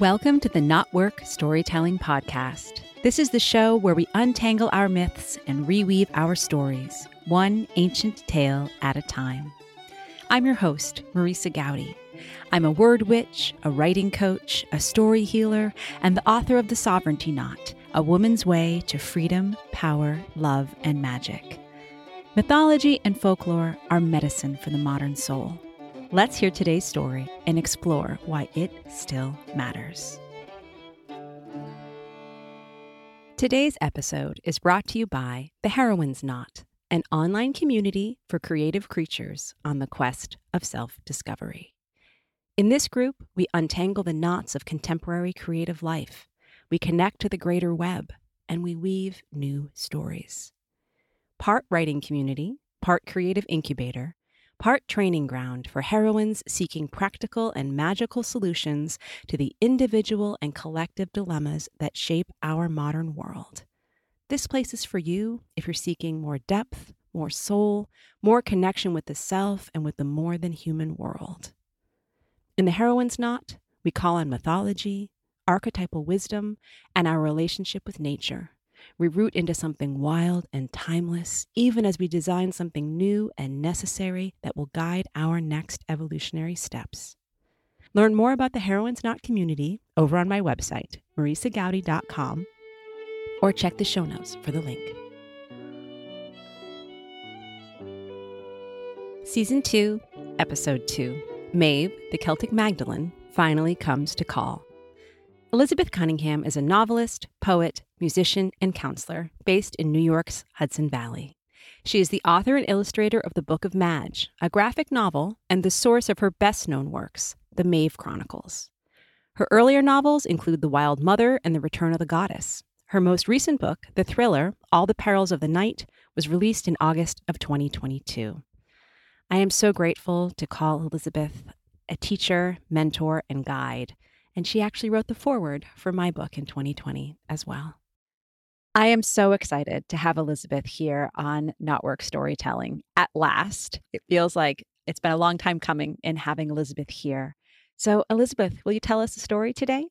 Welcome to the Knotwork Storytelling Podcast. This is the show where we untangle our myths and reweave our stories, one ancient tale at a time. I'm your host, Marisa Goudy. I'm a word witch, a writing coach, a story healer, and the author of The Sovereignty Knot, A Woman's Way to Freedom, Power, Love, and Magic. Mythology and folklore are medicine for the modern soul. Let's hear today's story and explore why it still matters. Today's episode is brought to you by The Heroine's Knot, an online community for creative creatures on the quest of self discovery. In this group, we untangle the knots of contemporary creative life, we connect to the greater web, and we weave new stories. Part writing community, part creative incubator, part training ground for heroines seeking practical and magical solutions to the individual and collective dilemmas that shape our modern world. This place is for you if you're seeking more depth, more soul, more connection with the self and with the more than human world. In the Heroine's Knot, we call on mythology, archetypal wisdom, and our relationship with nature we root into something wild and timeless, even as we design something new and necessary that will guide our next evolutionary steps. Learn more about the Heroine's Knot community over on my website, marisagoudy.com, or check the show notes for the link. Season 2, Episode 2 Maeve, the Celtic Magdalen, finally comes to call. Elizabeth Cunningham is a novelist, poet, musician, and counselor based in New York's Hudson Valley. She is the author and illustrator of the Book of Madge, a graphic novel and the source of her best known works, the Maeve Chronicles. Her earlier novels include The Wild Mother and The Return of the Goddess. Her most recent book, the thriller All the Perils of the Night, was released in August of 2022. I am so grateful to call Elizabeth a teacher, mentor, and guide and she actually wrote the foreword for my book in 2020 as well. I am so excited to have Elizabeth here on Knotwork Storytelling at last. It feels like it's been a long time coming in having Elizabeth here. So, Elizabeth, will you tell us a story today?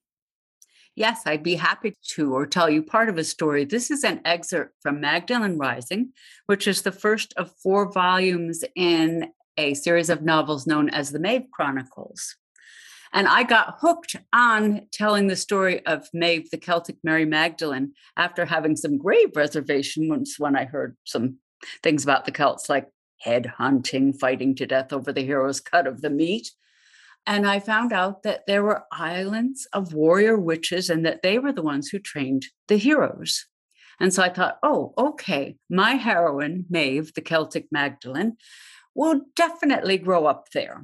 Yes, I'd be happy to, or tell you part of a story. This is an excerpt from Magdalen Rising, which is the first of four volumes in a series of novels known as the Maeve Chronicles. And I got hooked on telling the story of Maeve, the Celtic Mary Magdalene, after having some grave reservations when I heard some things about the Celts, like head hunting, fighting to death over the hero's cut of the meat. And I found out that there were islands of warrior witches and that they were the ones who trained the heroes. And so I thought, oh, okay, my heroine, Maeve, the Celtic Magdalene, will definitely grow up there.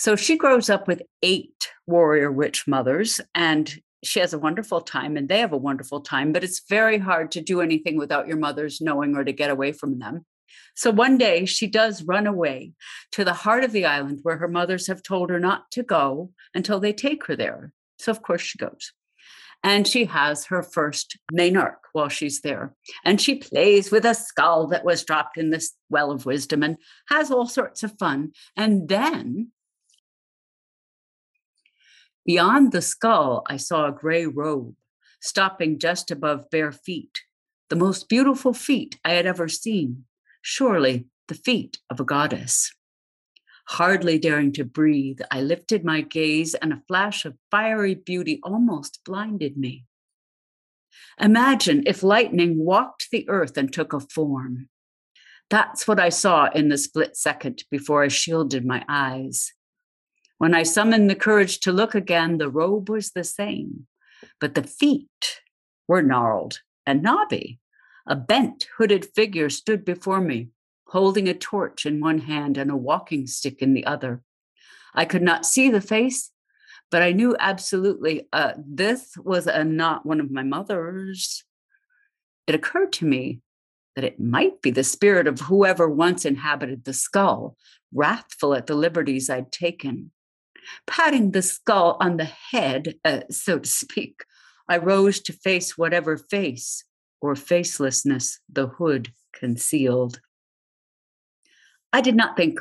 So she grows up with eight warrior witch mothers and she has a wonderful time and they have a wonderful time, but it's very hard to do anything without your mothers knowing or to get away from them. So one day she does run away to the heart of the island where her mothers have told her not to go until they take her there. So, of course, she goes. And she has her first menarche while she's there. And she plays with a skull that was dropped in this well of wisdom and has all sorts of fun. And then Beyond the skull, I saw a gray robe stopping just above bare feet, the most beautiful feet I had ever seen, surely the feet of a goddess. Hardly daring to breathe, I lifted my gaze, and a flash of fiery beauty almost blinded me. Imagine if lightning walked the earth and took a form. That's what I saw in the split second before I shielded my eyes. When I summoned the courage to look again, the robe was the same, but the feet were gnarled and knobby. A bent, hooded figure stood before me, holding a torch in one hand and a walking stick in the other. I could not see the face, but I knew absolutely uh, this was a, not one of my mother's. It occurred to me that it might be the spirit of whoever once inhabited the skull, wrathful at the liberties I'd taken. Patting the skull on the head, uh, so to speak, I rose to face whatever face or facelessness the hood concealed. I did not think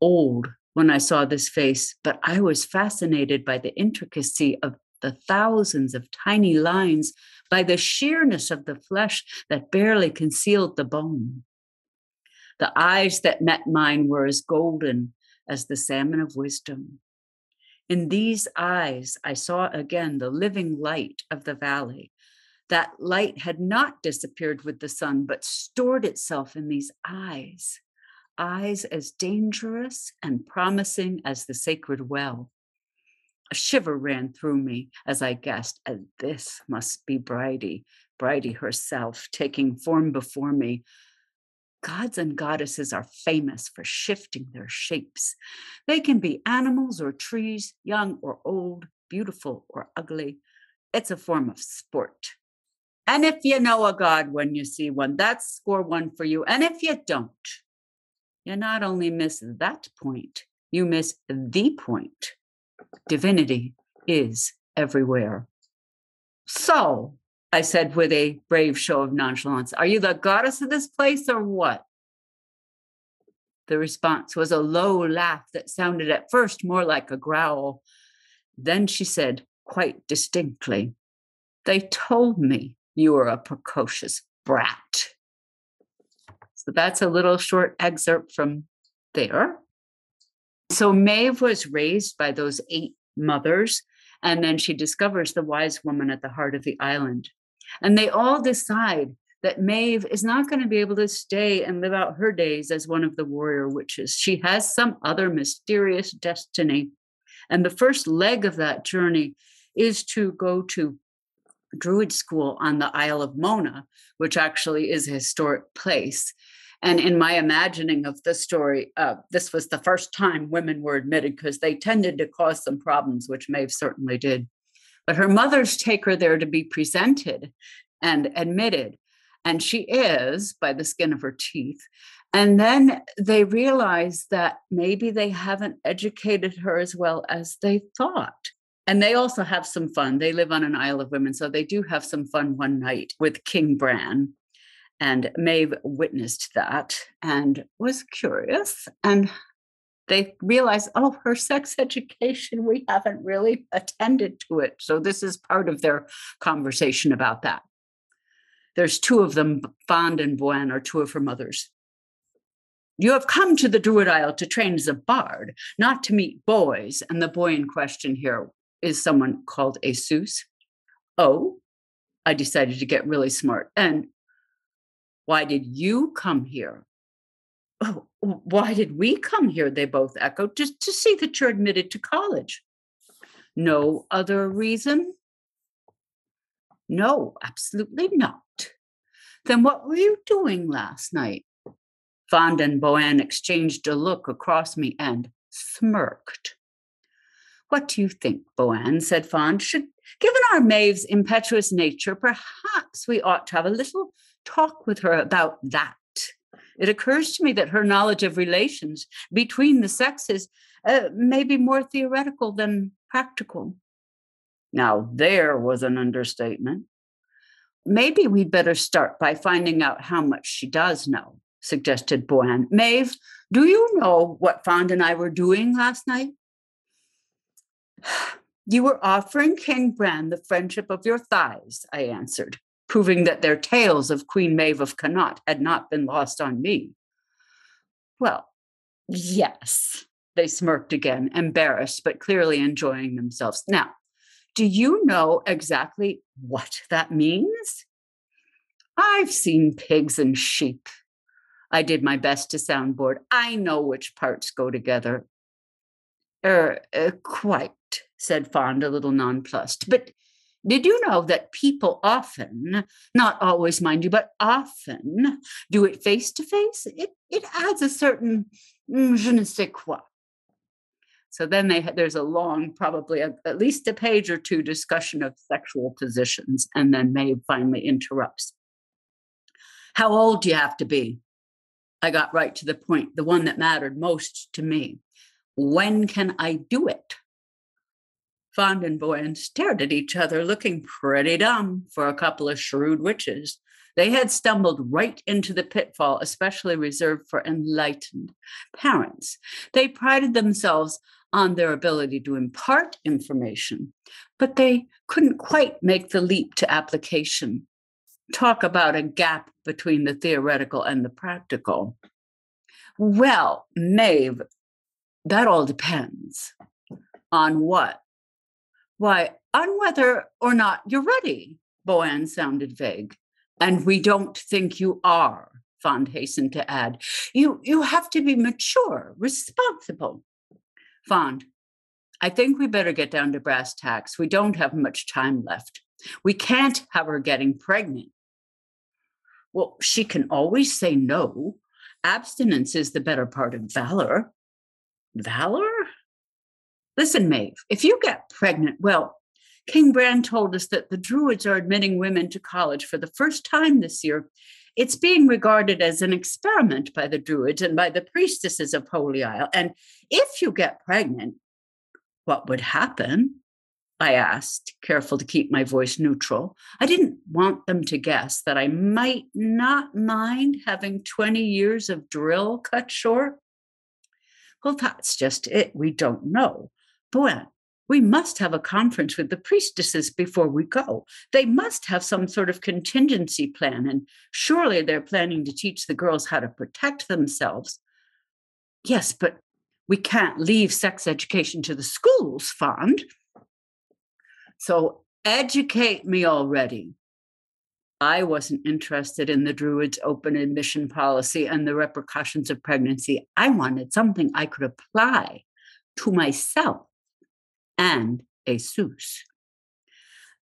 old when I saw this face, but I was fascinated by the intricacy of the thousands of tiny lines, by the sheerness of the flesh that barely concealed the bone. The eyes that met mine were as golden as the salmon of wisdom. In these eyes, I saw again the living light of the valley. That light had not disappeared with the sun, but stored itself in these eyes, eyes as dangerous and promising as the sacred well. A shiver ran through me as I guessed, and this must be Bridie, Bridie herself, taking form before me, Gods and goddesses are famous for shifting their shapes. They can be animals or trees, young or old, beautiful or ugly. It's a form of sport. And if you know a god when you see one, that's score one for you. And if you don't, you not only miss that point, you miss the point. Divinity is everywhere. So, I said with a brave show of nonchalance. Are you the goddess of this place or what? The response was a low laugh that sounded at first more like a growl. Then she said quite distinctly, They told me you were a precocious brat. So that's a little short excerpt from there. So Maeve was raised by those eight mothers, and then she discovers the wise woman at the heart of the island. And they all decide that Maeve is not going to be able to stay and live out her days as one of the warrior witches. She has some other mysterious destiny. And the first leg of that journey is to go to Druid school on the Isle of Mona, which actually is a historic place. And in my imagining of the story, uh, this was the first time women were admitted because they tended to cause some problems, which Maeve certainly did. But her mothers take her there to be presented and admitted. And she is by the skin of her teeth. And then they realize that maybe they haven't educated her as well as they thought. And they also have some fun. They live on an Isle of Women. So they do have some fun one night with King Bran. And Maeve witnessed that and was curious and they realize, oh, her sex education, we haven't really attended to it. So this is part of their conversation about that. There's two of them, Fand and Boann are two of her mothers. You have come to the Druid Isle to train as a bard, not to meet boys. And the boy in question here is someone called Esus. Oh, I decided to get really smart. And why did you come here? Oh, why did we come here? They both echoed, just to see that you're admitted to college. No other reason? No, absolutely not. Then what were you doing last night? Fand and Boann exchanged a look across me and smirked. What do you think, Boann? said Fand. Should, given our Maeve's impetuous nature, perhaps we ought to have a little talk with her about that it occurs to me that her knowledge of relations between the sexes uh, may be more theoretical than practical. Now, there was an understatement. Maybe we'd better start by finding out how much she does know, suggested Boann. Maeve, do you know what Fand and I were doing last night? You were offering King Bran the friendship of your thighs, I answered proving that their tales of Queen Maeve of Connaught had not been lost on me. Well, yes, they smirked again, embarrassed, but clearly enjoying themselves. Now, do you know exactly what that means? I've seen pigs and sheep. I did my best to sound bored. I know which parts go together. Er, uh, quite, said Fand, a little nonplussed. But did you know that people often, not always, mind you, but often do it face to face? It it adds a certain je ne sais quoi. So then they there's a long, probably a, at least a page or two discussion of sexual positions, and then Maeve finally interrupts. How old do you have to be? I got right to the point, the one that mattered most to me. When can I do it? Fand and stared at each other, looking pretty dumb for a couple of shrewd witches. They had stumbled right into the pitfall, especially reserved for enlightened parents. They prided themselves on their ability to impart information, but they couldn't quite make the leap to application. Talk about a gap between the theoretical and the practical. Well, Maeve, that all depends on what? Why, on whether or not you're ready, Boann sounded vague. And we don't think you are, Fand hastened to add. You, you have to be mature, responsible. Fand, I think we better get down to brass tacks. We don't have much time left. We can't have her getting pregnant. Well, she can always say no. Abstinence is the better part of valor. Valor? Listen, Maeve, if you get pregnant, well, King Bran told us that the Druids are admitting women to college for the first time this year. It's being regarded as an experiment by the Druids and by the priestesses of Holy Isle. And if you get pregnant, what would happen? I asked, careful to keep my voice neutral. I didn't want them to guess that I might not mind having 20 years of drill cut short. Well, that's just it. We don't know. Boy, we must have a conference with the priestesses before we go. They must have some sort of contingency plan, and surely they're planning to teach the girls how to protect themselves. Yes, but we can't leave sex education to the schools, Fand. So educate me already. I wasn't interested in the Druids' open admission policy and the repercussions of pregnancy. I wanted something I could apply to myself and Esus.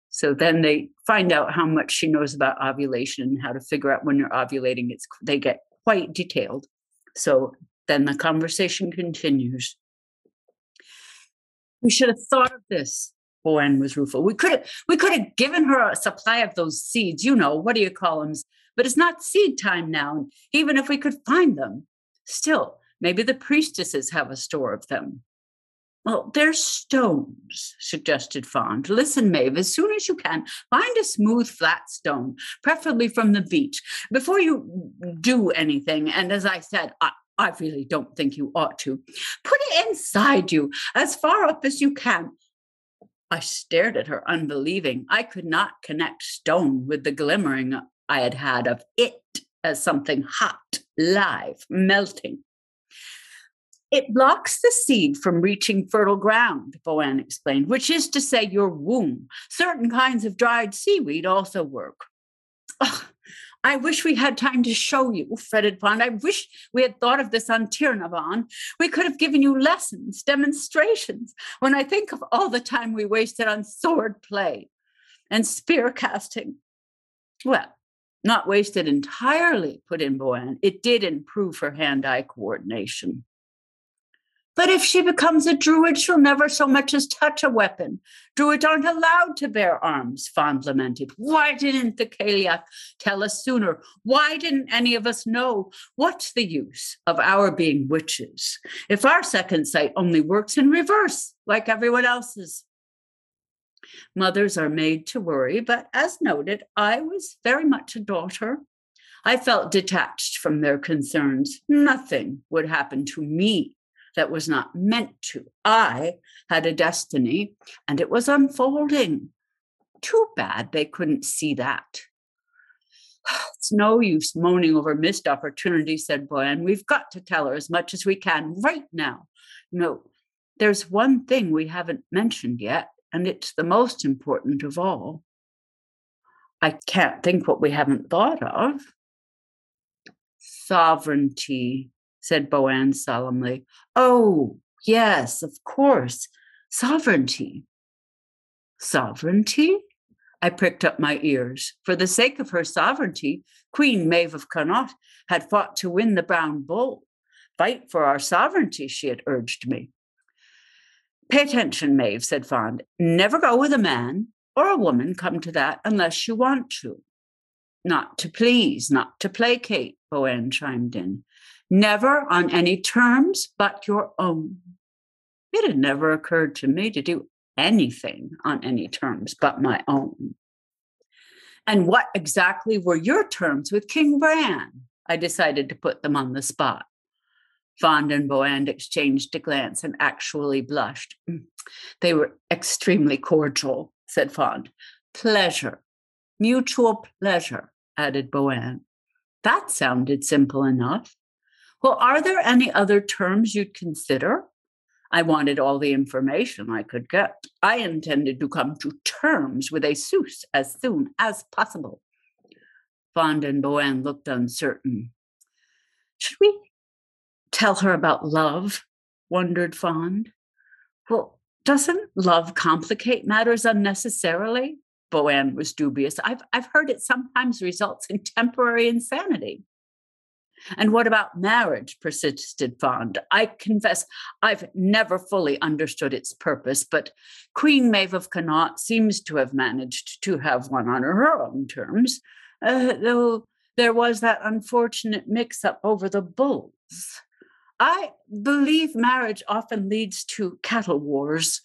So then they find out how much she knows about ovulation and how to figure out when you're ovulating. It's they get quite detailed. So then the conversation continues. We should have thought of this. Boann was rueful. We could have we could have given her a supply of those seeds, you know, what do you call them? But it's not seed time now. Even if we could find them, still, maybe the priestesses have a store of them. Well, they're stones, suggested Fand. Listen, Maeve, as soon as you can, find a smooth, flat stone, preferably from the beach, before you do anything. And as I said, I, I really don't think you ought to. Put it inside you, as far up as you can. I stared at her, unbelieving. I could not connect stone with the glimmering I had had of it as something hot, live, melting. It blocks the seed from reaching fertile ground, Boann explained, which is to say, your womb. Certain kinds of dried seaweed also work. I wish we had time to show you, fretted Fand. I wish we had thought of this on Tír Na mBán. We could have given you lessons, demonstrations. When I think of all the time we wasted on sword play and spear casting, well, not wasted entirely, put in Boann. It did improve her hand eye coordination. But if she becomes a druid, she'll never so much as touch a weapon. Druids aren't allowed to bear arms, Fand lamented. Why didn't the Cailleach tell us sooner? Why didn't any of us know? What's the use of our being witches if our second sight only works in reverse, like everyone else's? Mothers are made to worry, but as noted, I was very much a daughter. I felt detached from their concerns. Nothing would happen to me that was not meant to. I had a destiny and it was unfolding. Too bad they couldn't see that. It's no use moaning over missed opportunities, said Boann. We've got to tell her as much as we can right now. No, there's one thing we haven't mentioned yet, and it's the most important of all. I can't think what we haven't thought of. Sovereignty, said Boann solemnly. Oh, yes, of course. Sovereignty. Sovereignty? I pricked up my ears. For the sake of her sovereignty, Queen Maeve of Connaught had fought to win the brown bull. Fight for our sovereignty, she had urged me. Pay attention, Maeve, said Fand. Never go with a man or a woman, come to that, unless you want to. Not to please, not to placate, Boann chimed in never on any terms but your own. It had never occurred to me to do anything on any terms but my own. And what exactly were your terms with King Bran? I decided to put them on the spot. Fand and Boann exchanged a glance and actually blushed. Mm, they were extremely cordial, said Fand. Pleasure, mutual pleasure, added Boann. That sounded simple enough. Well, are there any other terms you'd consider? I wanted all the information I could get. I intended to come to terms with Esus as soon as possible. Fand and Boann looked uncertain. Should we tell her about love? wondered Fand. Well, doesn't love complicate matters unnecessarily? Boann was dubious. I've, I've heard it sometimes results in temporary insanity. And what about marriage? persisted Fand. I confess I've never fully understood its purpose, but Queen Maeve of Connaught seems to have managed to have one on her own terms, uh, though there was that unfortunate mix up over the bulls. I believe marriage often leads to cattle wars.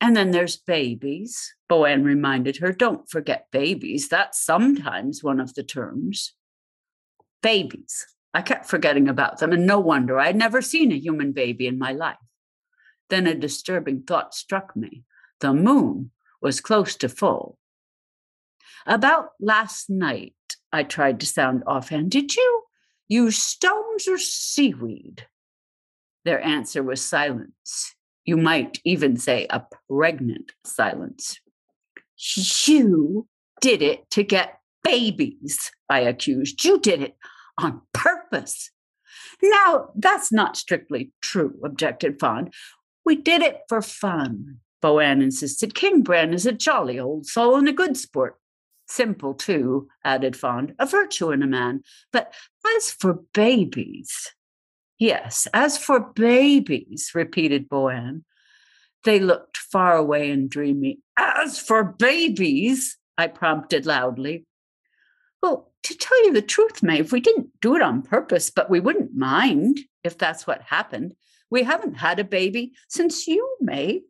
And then there's babies. Boann reminded her, don't forget babies. That's sometimes one of the terms babies. I kept forgetting about them, and no wonder I had never seen a human baby in my life. Then a disturbing thought struck me. The moon was close to full. About last night, I tried to sound offhand. Did you use stones or seaweed? Their answer was silence. You might even say a pregnant silence. You did it to get babies, I accused. You did it on purpose. Now, that's not strictly true, objected Fand. We did it for fun, Boann insisted. King Bran is a jolly old soul and a good sport. Simple, too, added Fand, a virtue in a man. But as for babies, yes, as for babies, repeated Boann. They looked far away and dreamy. As for babies, I prompted loudly. Well, to tell you the truth, Maeve, we didn't do it on purpose, but we wouldn't mind if that's what happened. We haven't had a baby since you, Maeve.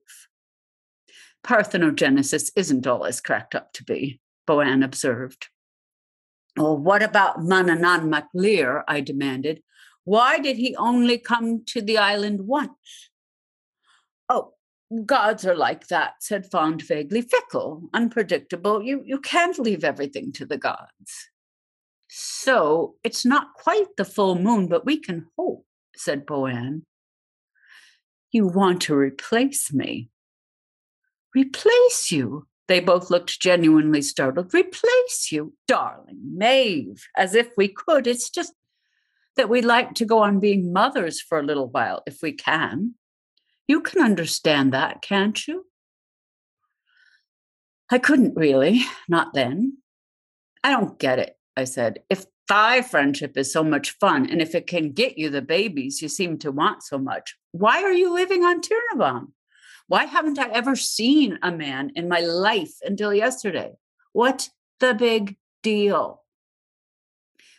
Parthenogenesis isn't all it's cracked up to be, Boann observed. Well, what about Manannán mac Lir? I demanded. Why did he only come to the island once? Oh, gods are like that, said Fand vaguely, fickle, unpredictable. You, you can't leave everything to the gods. So it's not quite the full moon, but we can hope, said Boann. You want to replace me. Replace you? They both looked genuinely startled. Replace you, darling Maeve, as if we could. It's just that we'd like to go on being mothers for a little while if we can. You can understand that, can't you? I couldn't really, not then. I don't get it, I said. If thy friendship is so much fun, and if it can get you the babies you seem to want so much, why are you living on Tír Na mBán? Why haven't I ever seen a man in my life until yesterday? What the big deal?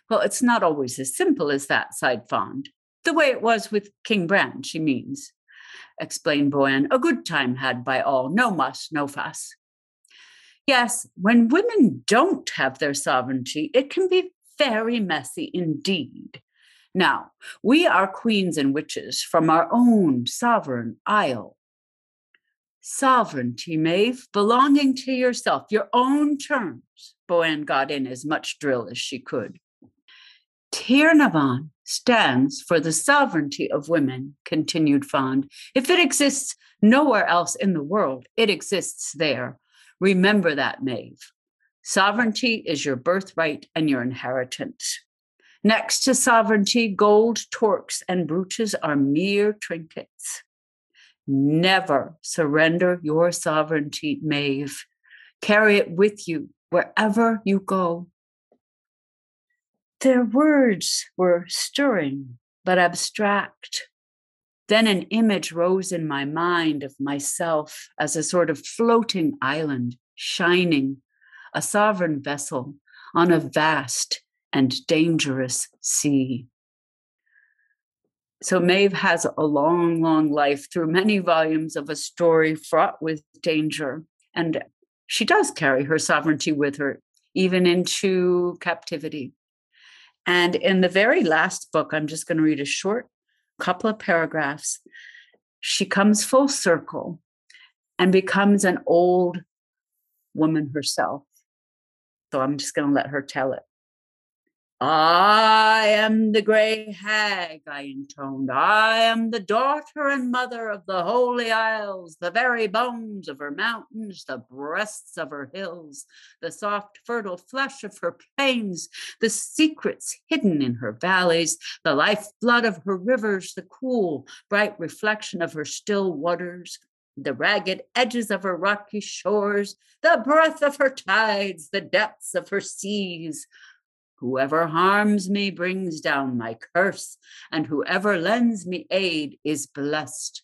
Well, it's not always as simple as that, sighed Fand. The way it was with King Bran, she means explained Boann. A good time had by all, no muss, no fuss. Yes, when women don't have their sovereignty, it can be very messy indeed. Now, we are queens and witches from our own sovereign isle. Sovereignty, Maeve, belonging to yourself, your own terms. Boann got in as much drill as she could. Tír Na mBán stands for the sovereignty of women, continued Fand. If it exists nowhere else in the world, it exists there. Remember that, Maeve. Sovereignty is your birthright and your inheritance. Next to sovereignty, gold, torques, and brooches are mere trinkets. Never surrender your sovereignty, Maeve. Carry it with you wherever you go. Their words were stirring but abstract. Then an image rose in my mind of myself as a sort of floating island, shining, a sovereign vessel on a vast and dangerous sea. So Maeve has a long, long life through many volumes of a story fraught with danger. And she does carry her sovereignty with her, even into captivity. And in the very last book, I'm just going to read a short couple of paragraphs. She comes full circle and becomes an old woman herself. So I'm just going to let her tell it. I am the gray hag, I intoned. I am the daughter and mother of the holy isles, the very bones of her mountains, the breasts of her hills, the soft, fertile flesh of her plains, the secrets hidden in her valleys, the lifeblood of her rivers, the cool, bright reflection of her still waters, the ragged edges of her rocky shores, the breath of her tides, the depths of her seas. Whoever harms me brings down my curse, and whoever lends me aid is blessed.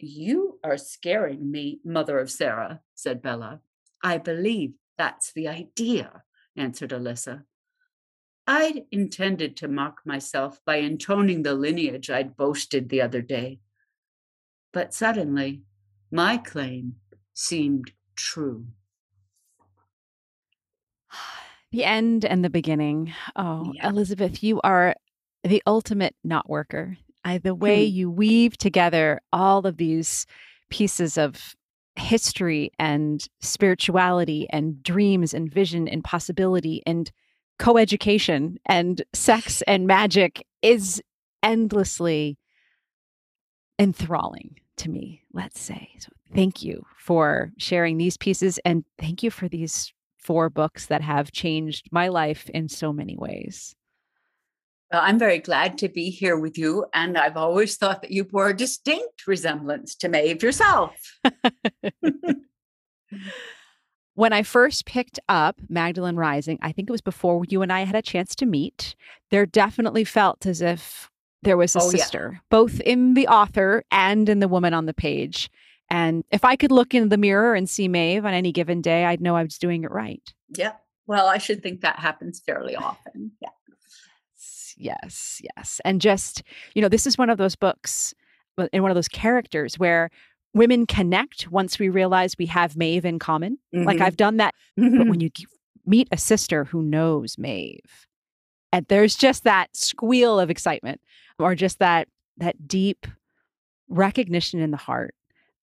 You are scaring me, mother of Sarah, said Bella. I believe that's the idea, answered Alyssa. I'd intended to mock myself by intoning the lineage I'd boasted the other day. But suddenly, my claim seemed true. The end and the beginning. Oh, yeah. Elizabeth, you are the ultimate knot worker. I, the way hmm. you weave together all of these pieces of history and spirituality and dreams and vision and possibility and coeducation and sex and magic is endlessly enthralling to me, let's say. So thank you for sharing these pieces and thank you for these four books that have changed my life in so many ways. Well, I'm very glad to be here with you. And I've always thought that you bore a distinct resemblance to Maeve yourself. when I first picked up Magdalen Rising, I think it was before you and I had a chance to meet, there definitely felt as if there was a oh, sister, yeah. both in the author and in the woman on the page. And if I could look in the mirror and see Maeve on any given day, I'd know I was doing it right. Yeah. Well, I should think that happens fairly often. Yeah. Yes, yes. And just, you know, this is one of those books and one of those characters where women connect once we realize we have Maeve in common. Mm-hmm. Like I've done that. Mm-hmm. But when you meet a sister who knows Maeve, and there's just that squeal of excitement or just that that deep recognition in the heart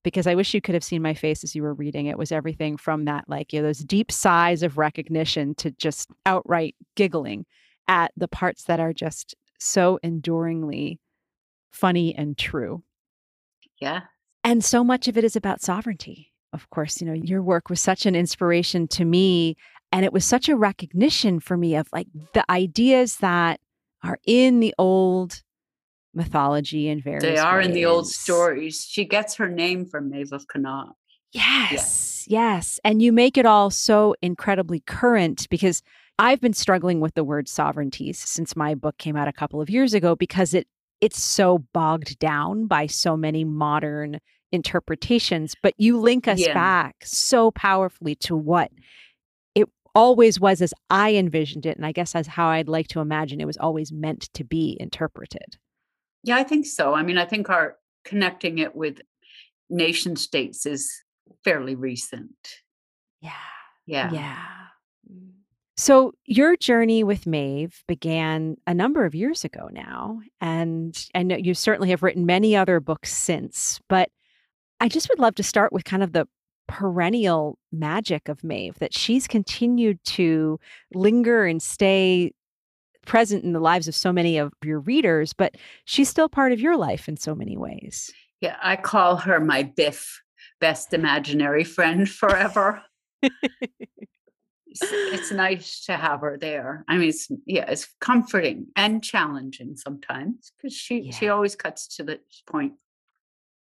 because I wish you could have seen my face as you were reading. It was everything from that, like, you know, those deep sighs of recognition to just outright giggling at the parts that are just so enduringly funny and true. Yeah. And so much of it is about sovereignty. Of course, you know, your work was such an inspiration to me. And it was such a recognition for me of like the ideas that are in the old mythology and various. They are ways. in the old stories. She gets her name from Maeve of Connaught. Yes, yes, yes. And you make it all so incredibly current because I've been struggling with the word sovereignties since my book came out a couple of years ago because it it's so bogged down by so many modern interpretations, but you link us yeah. back so powerfully to what it always was as I envisioned it and I guess as how I'd like to imagine it was always meant to be interpreted. Yeah, I think so. I mean, I think our connecting it with nation states is fairly recent. Yeah. Yeah. Yeah. Mm. So, your journey with Maeve began a number of years ago now. And I know you certainly have written many other books since, but I just would love to start with kind of the perennial magic of Maeve that she's continued to linger and stay present in the lives of so many of your readers, but she's still part of your life in so many ways. Yeah, I call her my Biff, best imaginary friend forever. it's, it's, nice to have her there. I mean, it's yeah, it's comforting and challenging sometimes because she yeah. she always cuts to the point.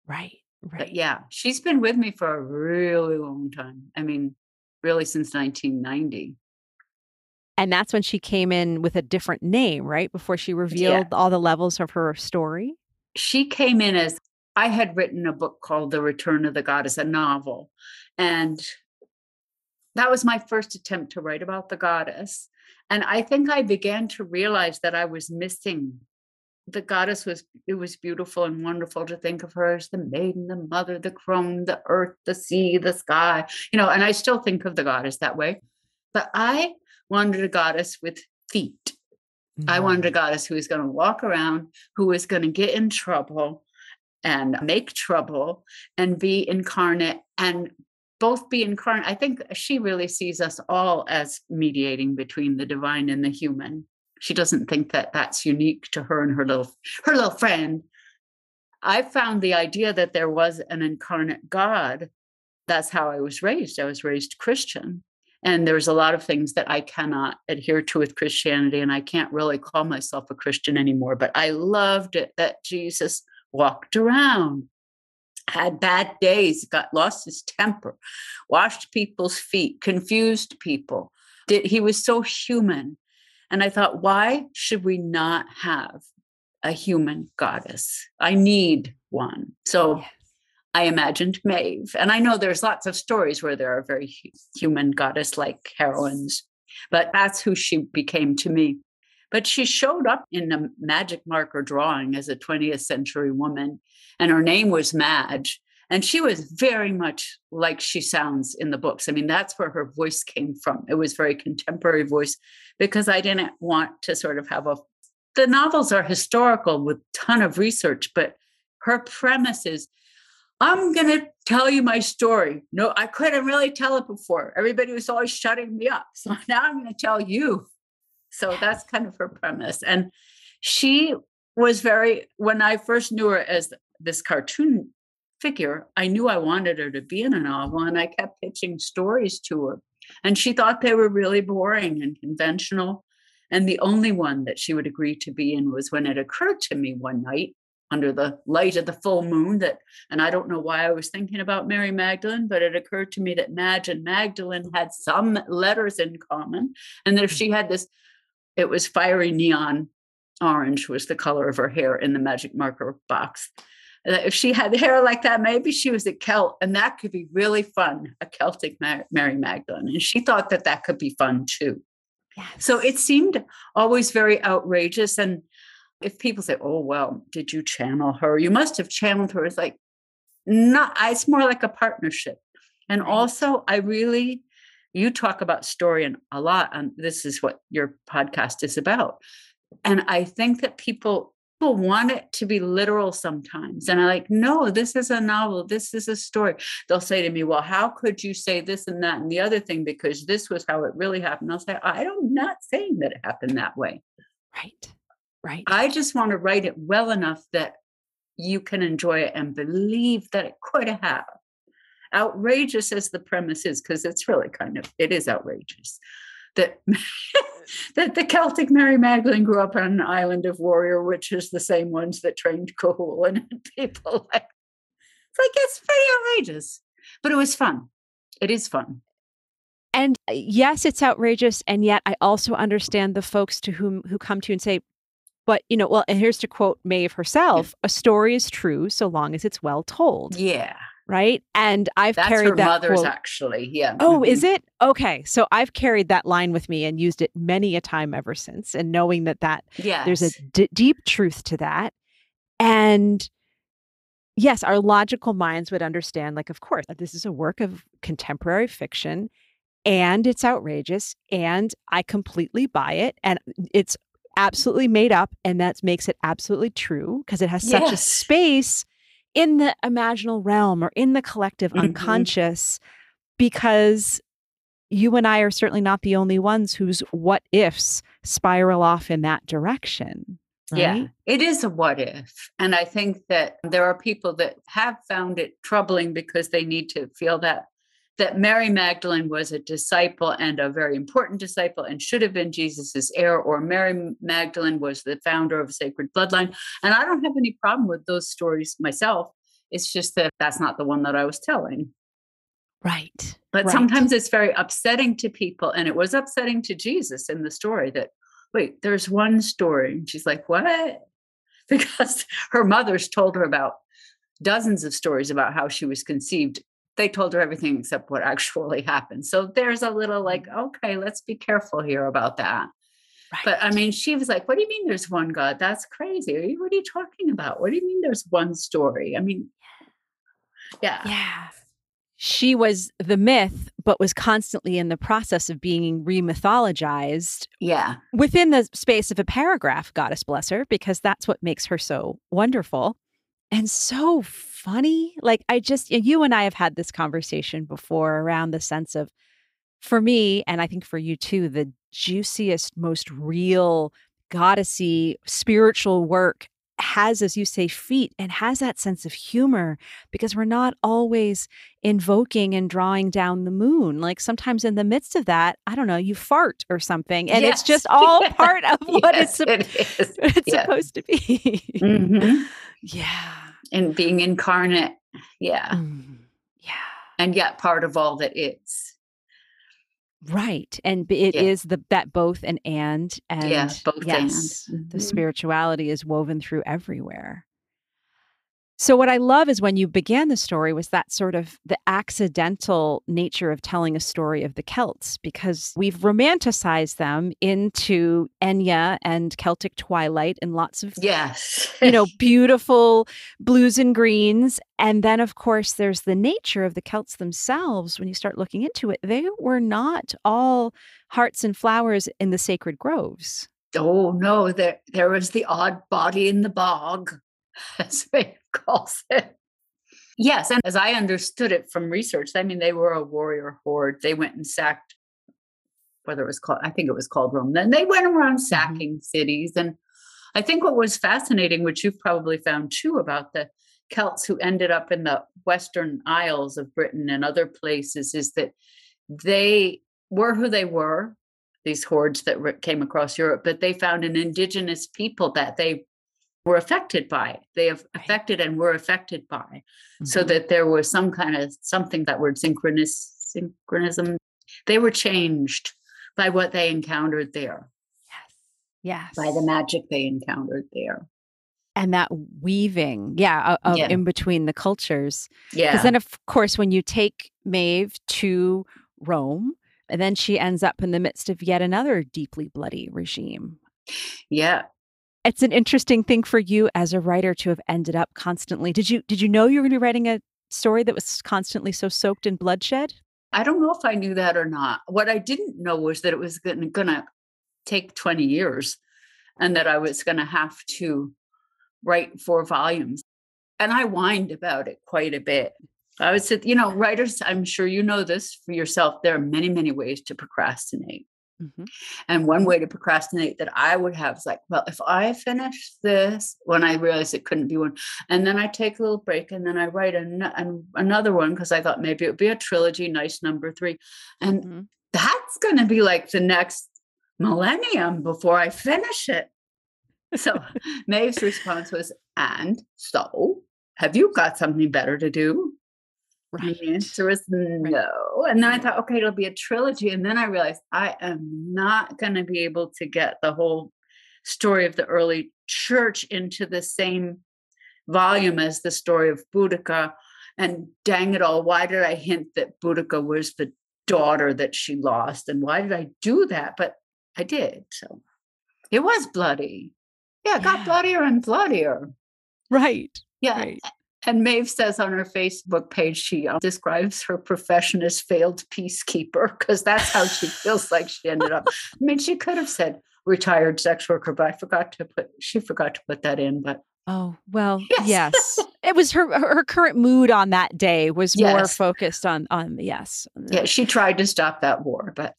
Right. Right. But yeah, she's been with me for a really long time. I mean, really since 1990. And that's when she came in with a different name, right? Before she revealed yeah. all the levels of her story. She came in as I had written a book called The Return of the Goddess, a novel. And that was my first attempt to write about the goddess. And I think I began to realize that I was missing the goddess was it was beautiful and wonderful to think of her as the maiden the mother the crone the earth the sea the sky you know and i still think of the goddess that way but i wanted a goddess with feet. Mm-hmm. i wanted a goddess who was going to walk around who was going to get in trouble and make trouble and be incarnate and both be incarnate. I think she really sees us all as mediating between the divine and the human. She doesn't think that that's unique to her and her little her little friend. I found the idea that there was an incarnate god. That's how i was raised. I was raised christian and there's a lot of things that i cannot adhere to with christianity and i can't really call myself a christian anymore but i loved it that jesus walked around had bad days got lost his temper washed people's feet confused people did he was so human and I thought, why should we not have a human goddess? I need one. So. I imagined Maeve. And I know there's lots of stories where there are very human goddess like heroines, but that's who she became to me. But she showed up in a magic marker drawing as a 20th century woman, and her name was Madge. And she was very much like she sounds in the books. I mean, that's where her voice came from. It was very contemporary voice because I didn't want to sort of have a the novels are historical with ton of research, but her premise is I'm going to tell you my story. No, I couldn't really tell it before. Everybody was always shutting me up. So now I'm going to tell you. So that's kind of her premise. And she was very, when I first knew her as this cartoon figure, I knew I wanted her to be in a novel. And I kept pitching stories to her. And she thought they were really boring and conventional. And the only one that she would agree to be in was when it occurred to me one night under the light of the full moon that, and I don't know why I was thinking about Mary Magdalene, but it occurred to me that Madge and Magdalene had some letters in common. And that if she had this, it was fiery neon orange was the color of her hair in the magic marker box uh, if she had hair like that, maybe she was a Celt, and that could be really fun, a Celtic Mary Magdalene. And she thought that that could be fun too. Yes. So it seemed always very outrageous. And if people say, oh, well, did you channel her? You must have channeled her. It's like, not, uh, it's more like a partnership. And also, I really, you talk about story and a lot, and this is what your podcast is about. And I think that people people want it to be literal sometimes. And I'm like, no, this is a novel. This is a story. They'll say to me, well, how could you say this and that and the other thing? Because this was how it really happened. I'll say, I'm not saying that it happened that way. Right. Right. I just want to write it well enough that you can enjoy it and believe that it could have. Outrageous as the premise is, because it's really kind of, it is outrageous that that the Celtic Mary Magdalene grew up on an island of warrior witches, the same ones that trained Cuchulainn and people like it's like it's pretty outrageous. But it was fun. It is fun. And uh, yes, it's outrageous. And yet I also understand the folks to whom who come to you and say, but you know, well, and here's to quote Maeve herself, a story is true so long as it's well told. Yeah right? And I've That's carried her that mother's quote. actually. Yeah. Oh, is mm-hmm. it? Okay. So I've carried that line with me and used it many a time ever since and knowing that that yes. there's a d- deep truth to that. And yes, our logical minds would understand like of course, uh, this is a work of contemporary fiction and it's outrageous and I completely buy it and it's absolutely made up and that makes it absolutely true because it has such yes. a space in the imaginal realm or in the collective mm-hmm. unconscious because you and I are certainly not the only ones whose what ifs spiral off in that direction. Right? Yeah, it is a what if. And I think that there are people that have found it troubling because they need to feel that that Mary Magdalene was a disciple and a very important disciple and should have been Jesus's heir, or Mary Magdalene was the founder of a sacred bloodline. And I don't have any problem with those stories myself. It's just that that's not the one that I was telling. Right. But right. sometimes it's very upsetting to people. And it was upsetting to Jesus in the story that, wait, there's one story. And she's like, what? Because her mother's told her about dozens of stories about how she was conceived they told her everything except what actually happened. So there's a little like, mm. okay, let's be careful here about that. Right. But I mean, she was like, What do you mean there's one God? That's crazy. What are you talking about? What do you mean there's one story? I mean, yeah. Yeah. She was the myth, but was constantly in the process of being remythologized. Yeah. Within the space of a paragraph, goddess bless her, because that's what makes her so wonderful and so funny. Like, I just, you and I have had this conversation before around the sense of, for me, and I think for you too, the juiciest, most real, goddessy spiritual work has, as you say, feet and has that sense of humor because we're not always invoking and drawing down the moon. Like sometimes in the midst of that, I don't know, you fart or something, and yes. it's just all part of what yes, it's, it it's yes. supposed to be. mm-hmm. Yeah. And being incarnate. Yeah. Mm, yeah. And yet part of all that is. Right. And it yeah. is the that both and and and yeah, both yes, and. Mm-hmm. the spirituality is woven through everywhere. So what I love is when you began the story was that sort of the accidental nature of telling a story of the Celts because we've romanticized them into Enya and Celtic twilight and lots of yes. you know beautiful blues and greens. And then of course there's the nature of the Celts themselves. When you start looking into it they were not all hearts and flowers in the sacred groves. Oh no there there was the odd body in the bog. As Maeve calls it. Yes, and as I understood it from research, I mean they were a warrior horde. They went and sacked whether it was called I think it was called Rome. Then they went around mm-hmm. sacking mm-hmm. cities. And I think what was fascinating, which you've probably found too about the Celts who ended up in the Western Isles of Britain and other places, is that they were who they were, these hordes that came across Europe, but they found an indigenous people that they were affected by they have affected and were affected by. Mm-hmm. so that there was some kind of something that word synchronous synchronism they were changed by what they encountered there. Yes. Yes. By the magic they encountered there. And that weaving yeah, of, yeah. in between the cultures. Yeah. because then of course when you take maeve to rome and then she ends up in the midst of yet another deeply bloody regime. Yeah it's an interesting thing for you as a writer to have ended up constantly. Did you did you know you were going to be writing a story that was constantly so soaked in bloodshed? I don't know if I knew that or not. What I didn't know was that it was going to take 20 years and that I was going to have to write four volumes. And I whined about it quite a bit. I would say, you know, writers, I'm sure you know this for yourself. There are many, many ways to procrastinate. Mm-hmm. And one way to procrastinate that I would have is like, well, if I finish this, when I realized it couldn't be one, and then I take a little break and then I write an, an, another one because I thought maybe it would be a trilogy, nice number three. And mm-hmm. that's going to be like the next millennium before I finish it. So Maeve's response was, and so have you got something better to do? Right. The answer was no. And then I thought, okay, it'll be a trilogy. And then I realized I am not going to be able to get the whole story of the early church into the same volume as the story of Boudicca. And dang it all, why did I hint that Boudicca was the daughter that she lost? And why did I do that? But I did. So it was bloody. Yeah, it yeah. got bloodier and bloodier. Right. Yeah. Right. And Maeve says on her Facebook page, she uh, describes her profession as failed peacekeeper because that's how she feels like she ended up. I mean, she could have said retired sex worker, but I forgot to put, she forgot to put that in. But oh, well, yes. yes. It was her, her current mood on that day was yes. more focused on, on, yes. Yeah, she tried to stop that war, but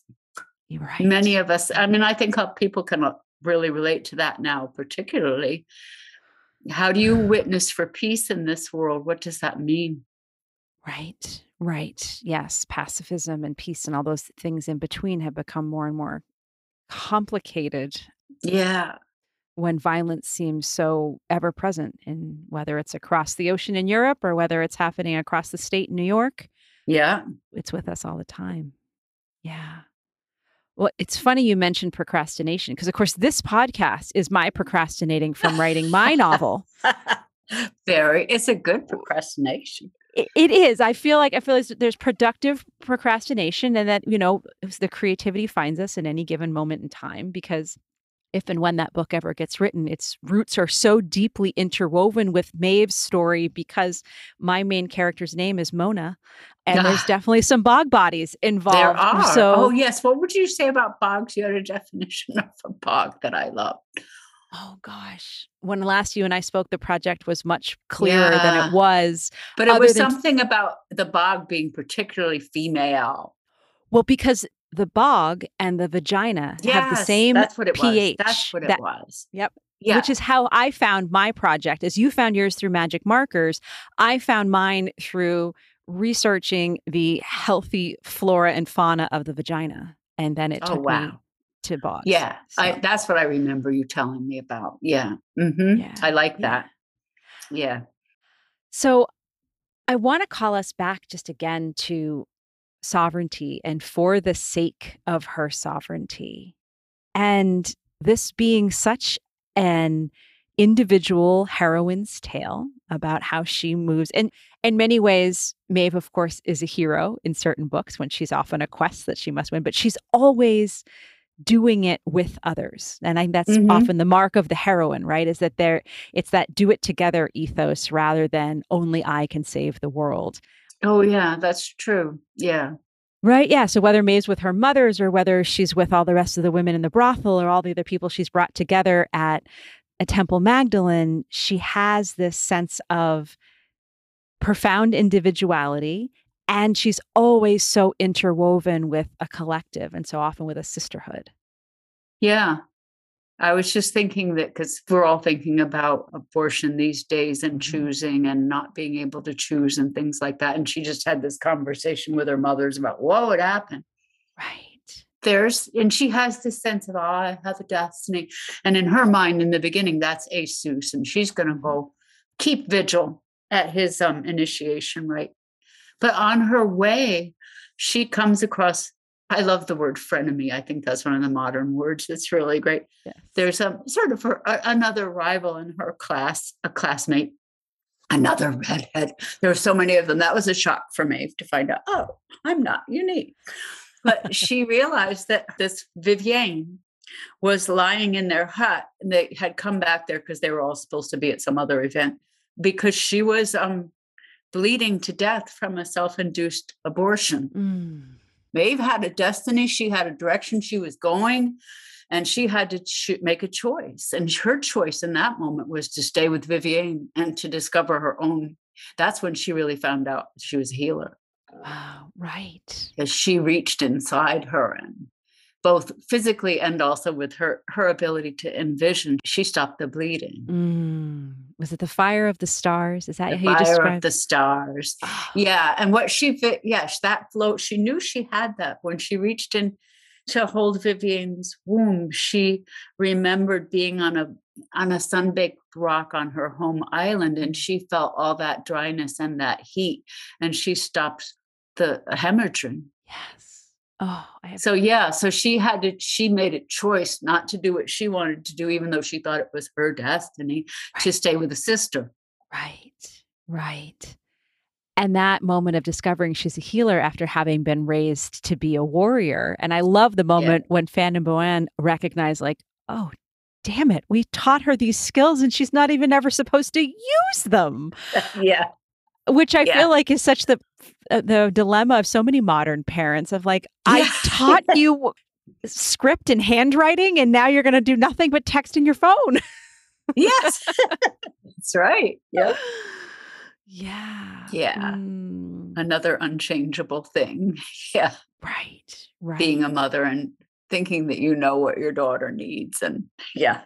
right. many of us, I mean, I think people can uh, really relate to that now, particularly how do you witness for peace in this world? What does that mean? Right, right. Yes, pacifism and peace and all those things in between have become more and more complicated. Yeah. When violence seems so ever present in whether it's across the ocean in Europe or whether it's happening across the state in New York. Yeah. It's with us all the time. Yeah. Well, it's funny you mentioned procrastination because, of course, this podcast is my procrastinating from writing my novel. Very, it's a good procrastination. It, it is. I feel like I feel like there's productive procrastination, and that you know the creativity finds us in any given moment in time because if and when that book ever gets written, its roots are so deeply interwoven with Maeve's story because my main character's name is Mona. And ah. there's definitely some bog bodies involved. There are. So, oh, yes. What would you say about bogs? You had a definition of a bog that I love. Oh gosh. When last you and I spoke, the project was much clearer than it was. But it was something about the bog being particularly female. Well, because the bog and the vagina have the same That's what it pH. was. That's what it that- was. Yep. Yeah. Which is how I found my project. As you found yours through magic markers, I found mine through researching the healthy flora and fauna of the vagina. And then it oh, took me wow. to bogs. Yeah. I, that's what I remember you telling me about. Yeah. hmm Yeah, I like yeah. that. Yeah. so I want to call us back just again to sovereignty and for the sake of her sovereignty. And this being such an individual heroine's tale about how she moves. And in many ways, Maeve, of course, is a hero in certain books when she's off on a quest that she must win, but she's always doing it with others. And I think that's Mhm. often the mark of the heroine, right? Is that there it's that do it together ethos rather than only I can save the world. Oh, yeah. That's true. Yeah. Right. Yeah. So whether Maeve's with her mothers or whether she's with all the rest of the women in the brothel or all the other people she's brought together at a Temple Magdalene, she has this sense of profound individuality. And she's always so interwoven with a collective and so often with a sisterhood. Yeah. I was just thinking that because we're all thinking about abortion these days and Mhm. choosing and not being able to choose and things like that. And she just had this conversation with her mothers about what would happen. Right. There's, and she has this sense of, oh, I have a destiny. And in her mind, in the beginning, that's Esus, and she's going to go keep vigil at his um, initiation right? But on her way, she comes across, I love the word frenemy. I think that's one of the modern words that's really great Yes. there's a sort of her, a, another rival in her class, a classmate, another redhead. There were so many of them. That was a shock for me to find out, oh, I'm not unique. But she realized that this Vivienne was lying in their hut and they had come back there because they were all supposed to be at some other event because she was um, bleeding to death from a self-induced abortion. Mm. Maeve had a destiny. She had a direction she was going, and she had to cho- make a choice. And her choice in that moment was to stay with Vivienne and to discover her own. That's when she really found out she was a healer Wow. Right. because she reached inside her and both physically and also with her her ability to envision she stopped the bleeding Mm. Was it the fire of the stars? Is that the how you fire describe of the stars Ah, Yeah, and what she fit, yes, that float. She knew she had that when she reached in to hold Vivienne's womb. She remembered being on a on a sunbaked rock on her home island, and she felt all that dryness and that heat, and she stopped the hemorrhaging. Yes. Oh, I have So yeah, so she had to. She made a choice not to do what she wanted to do, even though she thought it was her destiny to stay with a sister. Right, right. And that moment of discovering she's a healer after having been raised to be a warrior. And I love the moment when Fand and Boann recognize, like, oh, damn it, we taught her these skills and she's not even ever supposed to use them, yeah, which I Yeah. feel like is such the uh, the dilemma of so many modern parents of like, I taught you script and handwriting and now you're going to do nothing but text in your phone. yes, that's right. Yeah. Yeah. Yeah. Mm, another unchangeable thing. Yeah. right. Right. Being a mother and thinking that you know what your daughter needs. And yeah.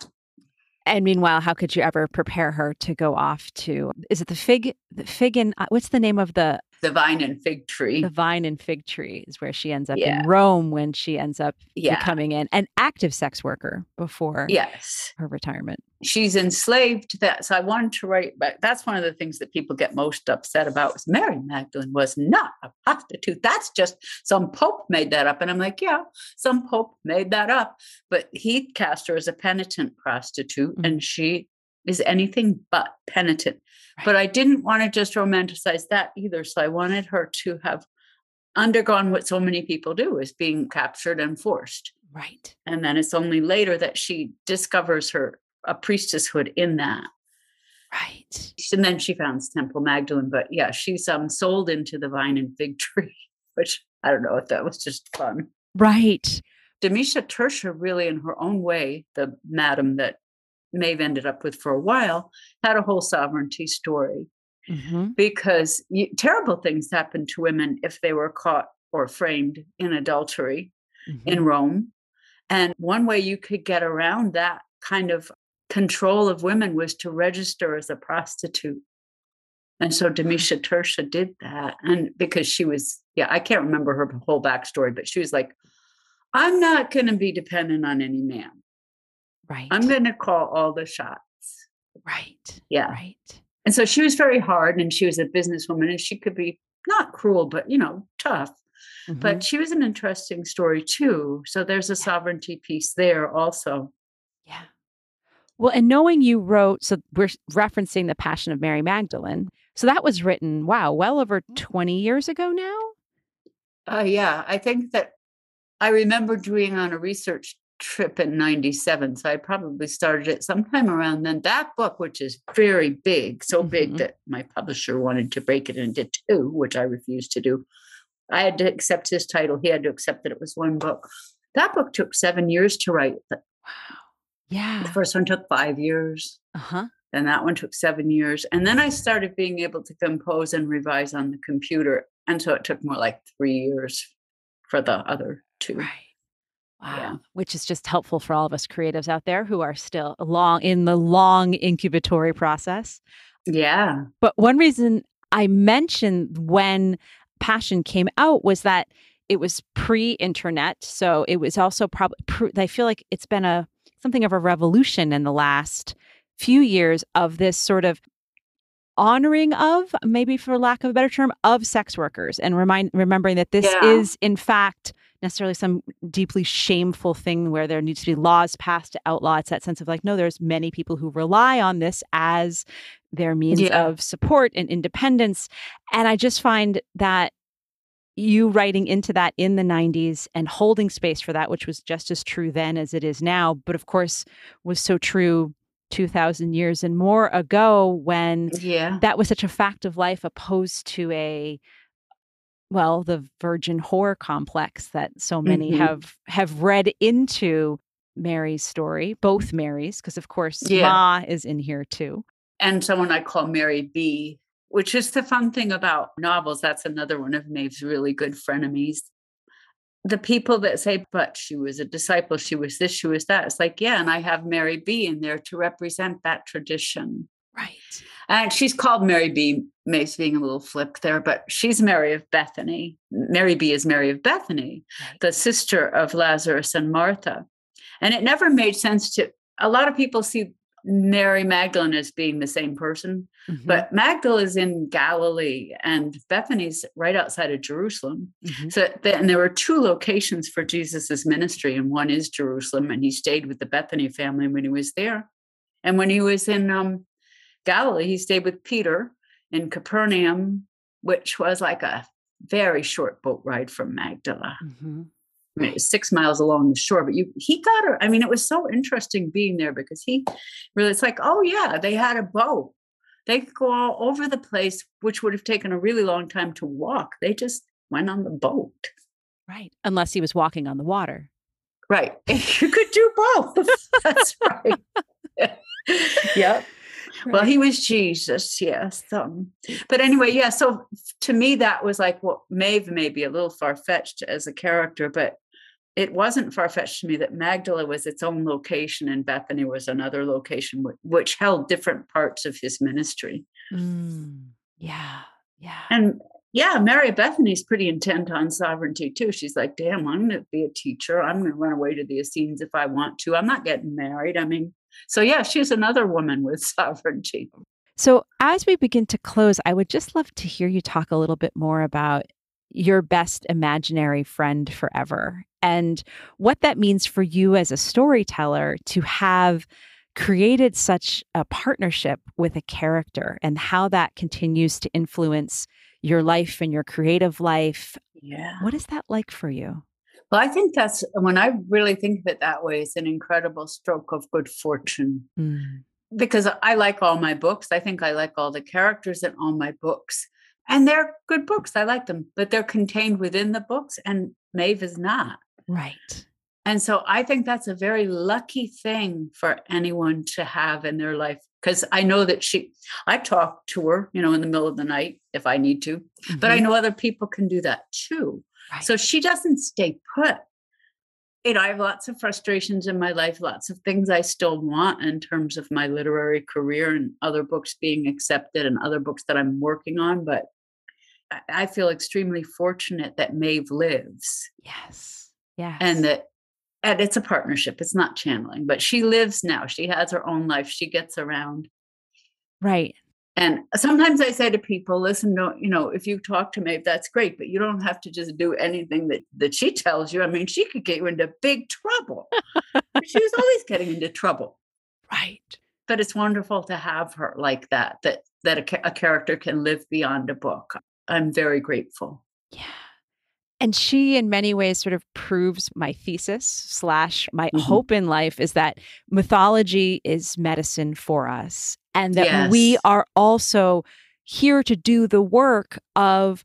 And meanwhile, how could you ever prepare her to go off to? Is it the fig? The fig and uh, what's the name of the The vine and fig tree. the vine and fig tree? Is where she ends up Yeah. in Rome when she ends up Yeah. becoming an an active sex worker before Yes. her retirement. She's enslaved to that. So I wanted to write back. That's one of the things that people get most upset about was Mary Magdalene was not a prostitute. That's just some pope made that up. And I'm like, yeah, some pope made that up. But he cast her as a penitent prostitute, Mhm. and she is anything but penitent. But I didn't want to just romanticize that either. So I wanted her to have undergone what so many people do is being captured and forced Right. And then it's only later that she discovers her a priestesshood in that. Right. And then she founds Temple Magdalene. But yeah, she's um sold into the vine and fig tree, which I don't know if that was just fun. Right. Demisha Tertia, really in her own way, the madam that Maeve ended up with for a while, had a whole sovereignty story Mm-hmm. because you, terrible things happened to women if they were caught or framed in adultery Mm-hmm. in Rome. And one way you could get around that kind of control of women was to register as a prostitute. And so Demetia Tertia did that. And because she was, yeah, I can't remember her whole backstory, but she was like, I'm not going to be dependent on any man. Right. I'm going to call all the shots. right. Yeah. Right. And so she was very hard and she was a businesswoman and she could be not cruel, but, you know, tough. Mhm. But she was an interesting story too. So there's a sovereignty piece there also. Yeah. Well, and knowing you wrote, so we're referencing the Passion of Mary Magdalene. So that was written, wow, well over 20 years ago now. Uh, yeah, I think that I remember doing on a research trip in 97. So I probably started it sometime around then. That book, which is very big, so big Mhm. that my publisher wanted to break it into two, which I refused to do. I had to accept his title. He had to accept that it was one book. That book took seven years to write. Wow. the first one took five years. Uh huh. then that one took seven years. And then I started being able to compose and revise on the computer. And so it took more like three years for the other two. Right. Wow. Yeah. Um, which is just helpful for all of us creatives out there who are still long in the long incubatory process. Yeah. But one reason I mentioned when Passion came out was that it was pre-internet, so it was also probably. Pre- I feel like it's been a something of a revolution in the last few years of this sort of honoring of, maybe for lack of a better term, of sex workers, and remind remembering that this Yeah. is in fact necessarily some deeply shameful thing where there needs to be laws passed to outlaw. It's that sense of like, no, there's many people who rely on this as their means Yeah. of support and independence. And I just find that you writing into that in the 90s and holding space for that, which was just as true then as it is now, but of course was so true 2000 years and more ago when Yeah. that was such a fact of life opposed to a well the virgin whore complex that so many Mhm. have have read into mary's story both marys because of course Yeah. ma is in here too And someone I call Mary B, which is the fun thing about novels. That's another one of Maeve's really good frenemies. The people that say, but she was a disciple, she was this, she was that. It's like, yeah, and I have Mary B in there to represent that tradition. Right And she's called Mary B. Maeve's being a little flip there, but she's Mary of Bethany. Mary B. is Mary of Bethany, Right. the sister of Lazarus and Martha. And it never made sense to a lot of people see Mary Magdalene as being the same person, Mhm, but Magdala is in Galilee and Bethany's right outside of Jerusalem. mhm. So then there were two locations for Jesus's ministry, and one is Jerusalem, and he stayed with the Bethany family when he was there. And when he was in um, Galilee, he stayed with Peter in Capernaum, which was like a very short boat ride from Magdala. Mhm. I mean, it was six miles along the shore, but you he got her. I mean, it was so interesting being there because he really it's like, oh yeah, they had a boat. They could go all over the place, which would have taken a really long time to walk. They just went on the boat. right unless he was walking on the water Right. You could do both. That's right. yep. Well, he was Jesus, yes. Um, but anyway, yeah. So to me, that was like what Maeve may be a little far fetched as a character, but it wasn't far fetched to me that Magdala was its own location and Bethany was another location, wh- which held different parts of his ministry. Mm, yeah yeah And yeah, Mary Bethany's pretty intent on sovereignty too. She's like, damn, I'm going to be a teacher. I'm going to run away to the Essenes if I want to. I'm not getting married. I mean, so yeah, she's another woman with sovereignty. So, as we begin to close, I would just love to hear you talk a little bit more about your best imaginary friend forever and what that means for you as a storyteller to have created such a partnership with a character and how that continues to influence your life and your creative life. Yeah. What is that like for you? Well, I think that's when I really think of it that way, it's an incredible stroke of good fortune. Mm. Because I like all my books. I think I like all the characters in all my books. And they're good books. I like them, but they're contained within the books, and Maeve is not. Right. And so I think that's a very lucky thing for anyone to have in their life. Because I know that she, I talk to her, you know, in the middle of the night if I need to, mm-hmm. but I mm-hmm. know other people can do that too. Right. So she doesn't stay put. You know, I have lots of frustrations in my life, lots of things I still want in terms of my literary career and other books being accepted and other books that I'm working on. But I feel extremely fortunate that Maeve lives. Yes. Yes. And that and it's a partnership it's not channeling but she lives now she has her own life she gets around right and sometimes i say to people listen don't you know if you talk to me that's great but you don't have to just do anything that that she tells you. I mean she could get you into big trouble. She was always getting into trouble. Right. But it's wonderful to have her like that that that a, a character can live beyond a book. I'm very grateful. Yeah. And she, in many ways, sort of proves my thesis slash my mm-hmm. hope in life is that mythology is medicine for us, and that yes. we are also here to do the work of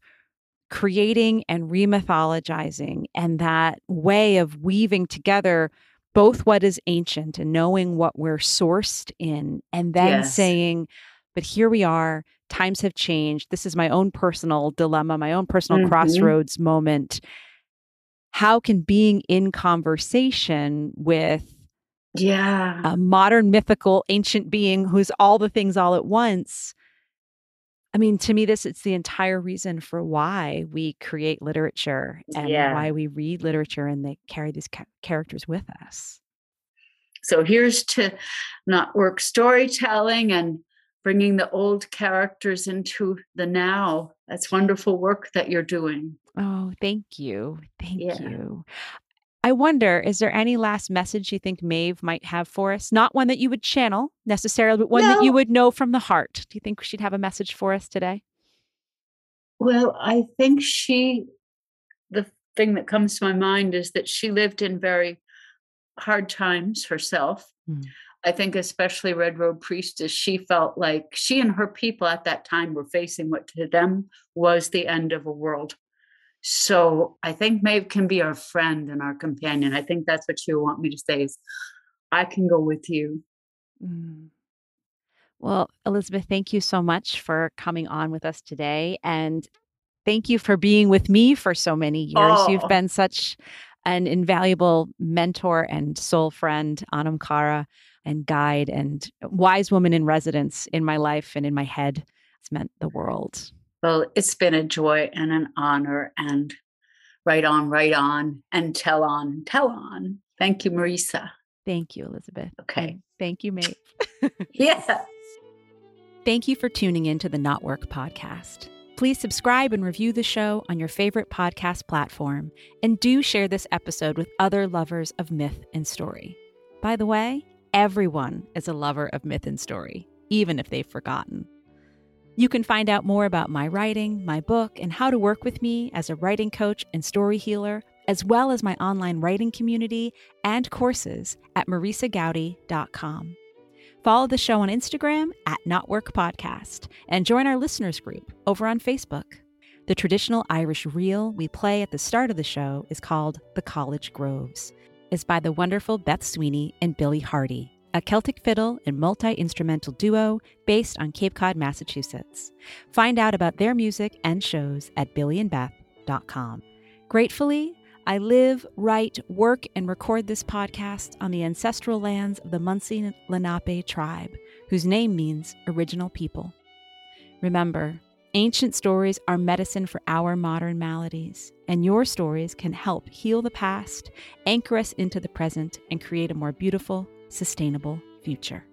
creating and remythologizing, and that way of weaving together both what is ancient and knowing what we're sourced in, and then yes. saying, but here we are times have changed. This is my own personal dilemma, my own personal mm-hmm. crossroads moment. How can being in conversation with yeah a modern mythical ancient being who's all the things all at once I mean, to me, this it's the entire reason for why we create literature and yeah. why we read literature and they carry these ca- characters with us. So here's to Knotwork storytelling and bringing the old characters into the now. That's wonderful work that you're doing. Oh, thank you. Thank yeah. you. I wonder, is there any last message you think Maeve might have for us? Not one that you would channel necessarily, but one no. that you would know from the heart. Do you think she'd have a message for us today? Well, I think she, the thing that comes to my mind is that she lived in very hard times herself. Mm. I think especially Red Robe Priestess, she felt like she and her people at that time were facing what to them was the end of a world. So I think Maeve can be our friend and our companion. I think that's what she'll want me to say is I can go with you. Mm. Well, Elizabeth, thank you so much for coming on with us today. And thank you for being with me for so many years. Oh. You've been such an invaluable mentor and soul friend, Anam Cara and guide and wise woman in residence in my life and in my head. It's meant the world. Well, it's been a joy and an honor and right on, right on, and tell on, tell on. Thank you, Marisa. Thank you, Elizabeth. Okay. thank you, Maeve. yeah. Thank you for tuning in to the Knotwork podcast. Please subscribe and review the show on your favorite podcast platform, and do share this episode with other lovers of myth and story. By the way, Everyone is a lover of myth and story, even if they've forgotten. You can find out more about my writing, my book, and how to work with me as a writing coach and story healer, as well as my online writing community and courses at marisagoudy.com. Follow the show on Instagram at Knotwork Podcast and join our listeners group over on Facebook. The traditional Irish reel we play at the start of the show is called The College Groves is by the wonderful Beth Sweeney and Billy Hardy, a Celtic fiddle and multi instrumental duo based on Cape Cod, Massachusetts. Find out about their music and shows at billyandbeth.com. Gratefully, I live, write, work, and record this podcast on the ancestral lands of the Munsee Lenape tribe, whose name means original people. Remember, Ancient stories are medicine for our modern maladies, and your stories can help heal the past, anchor us into the present, and create a more beautiful, sustainable future.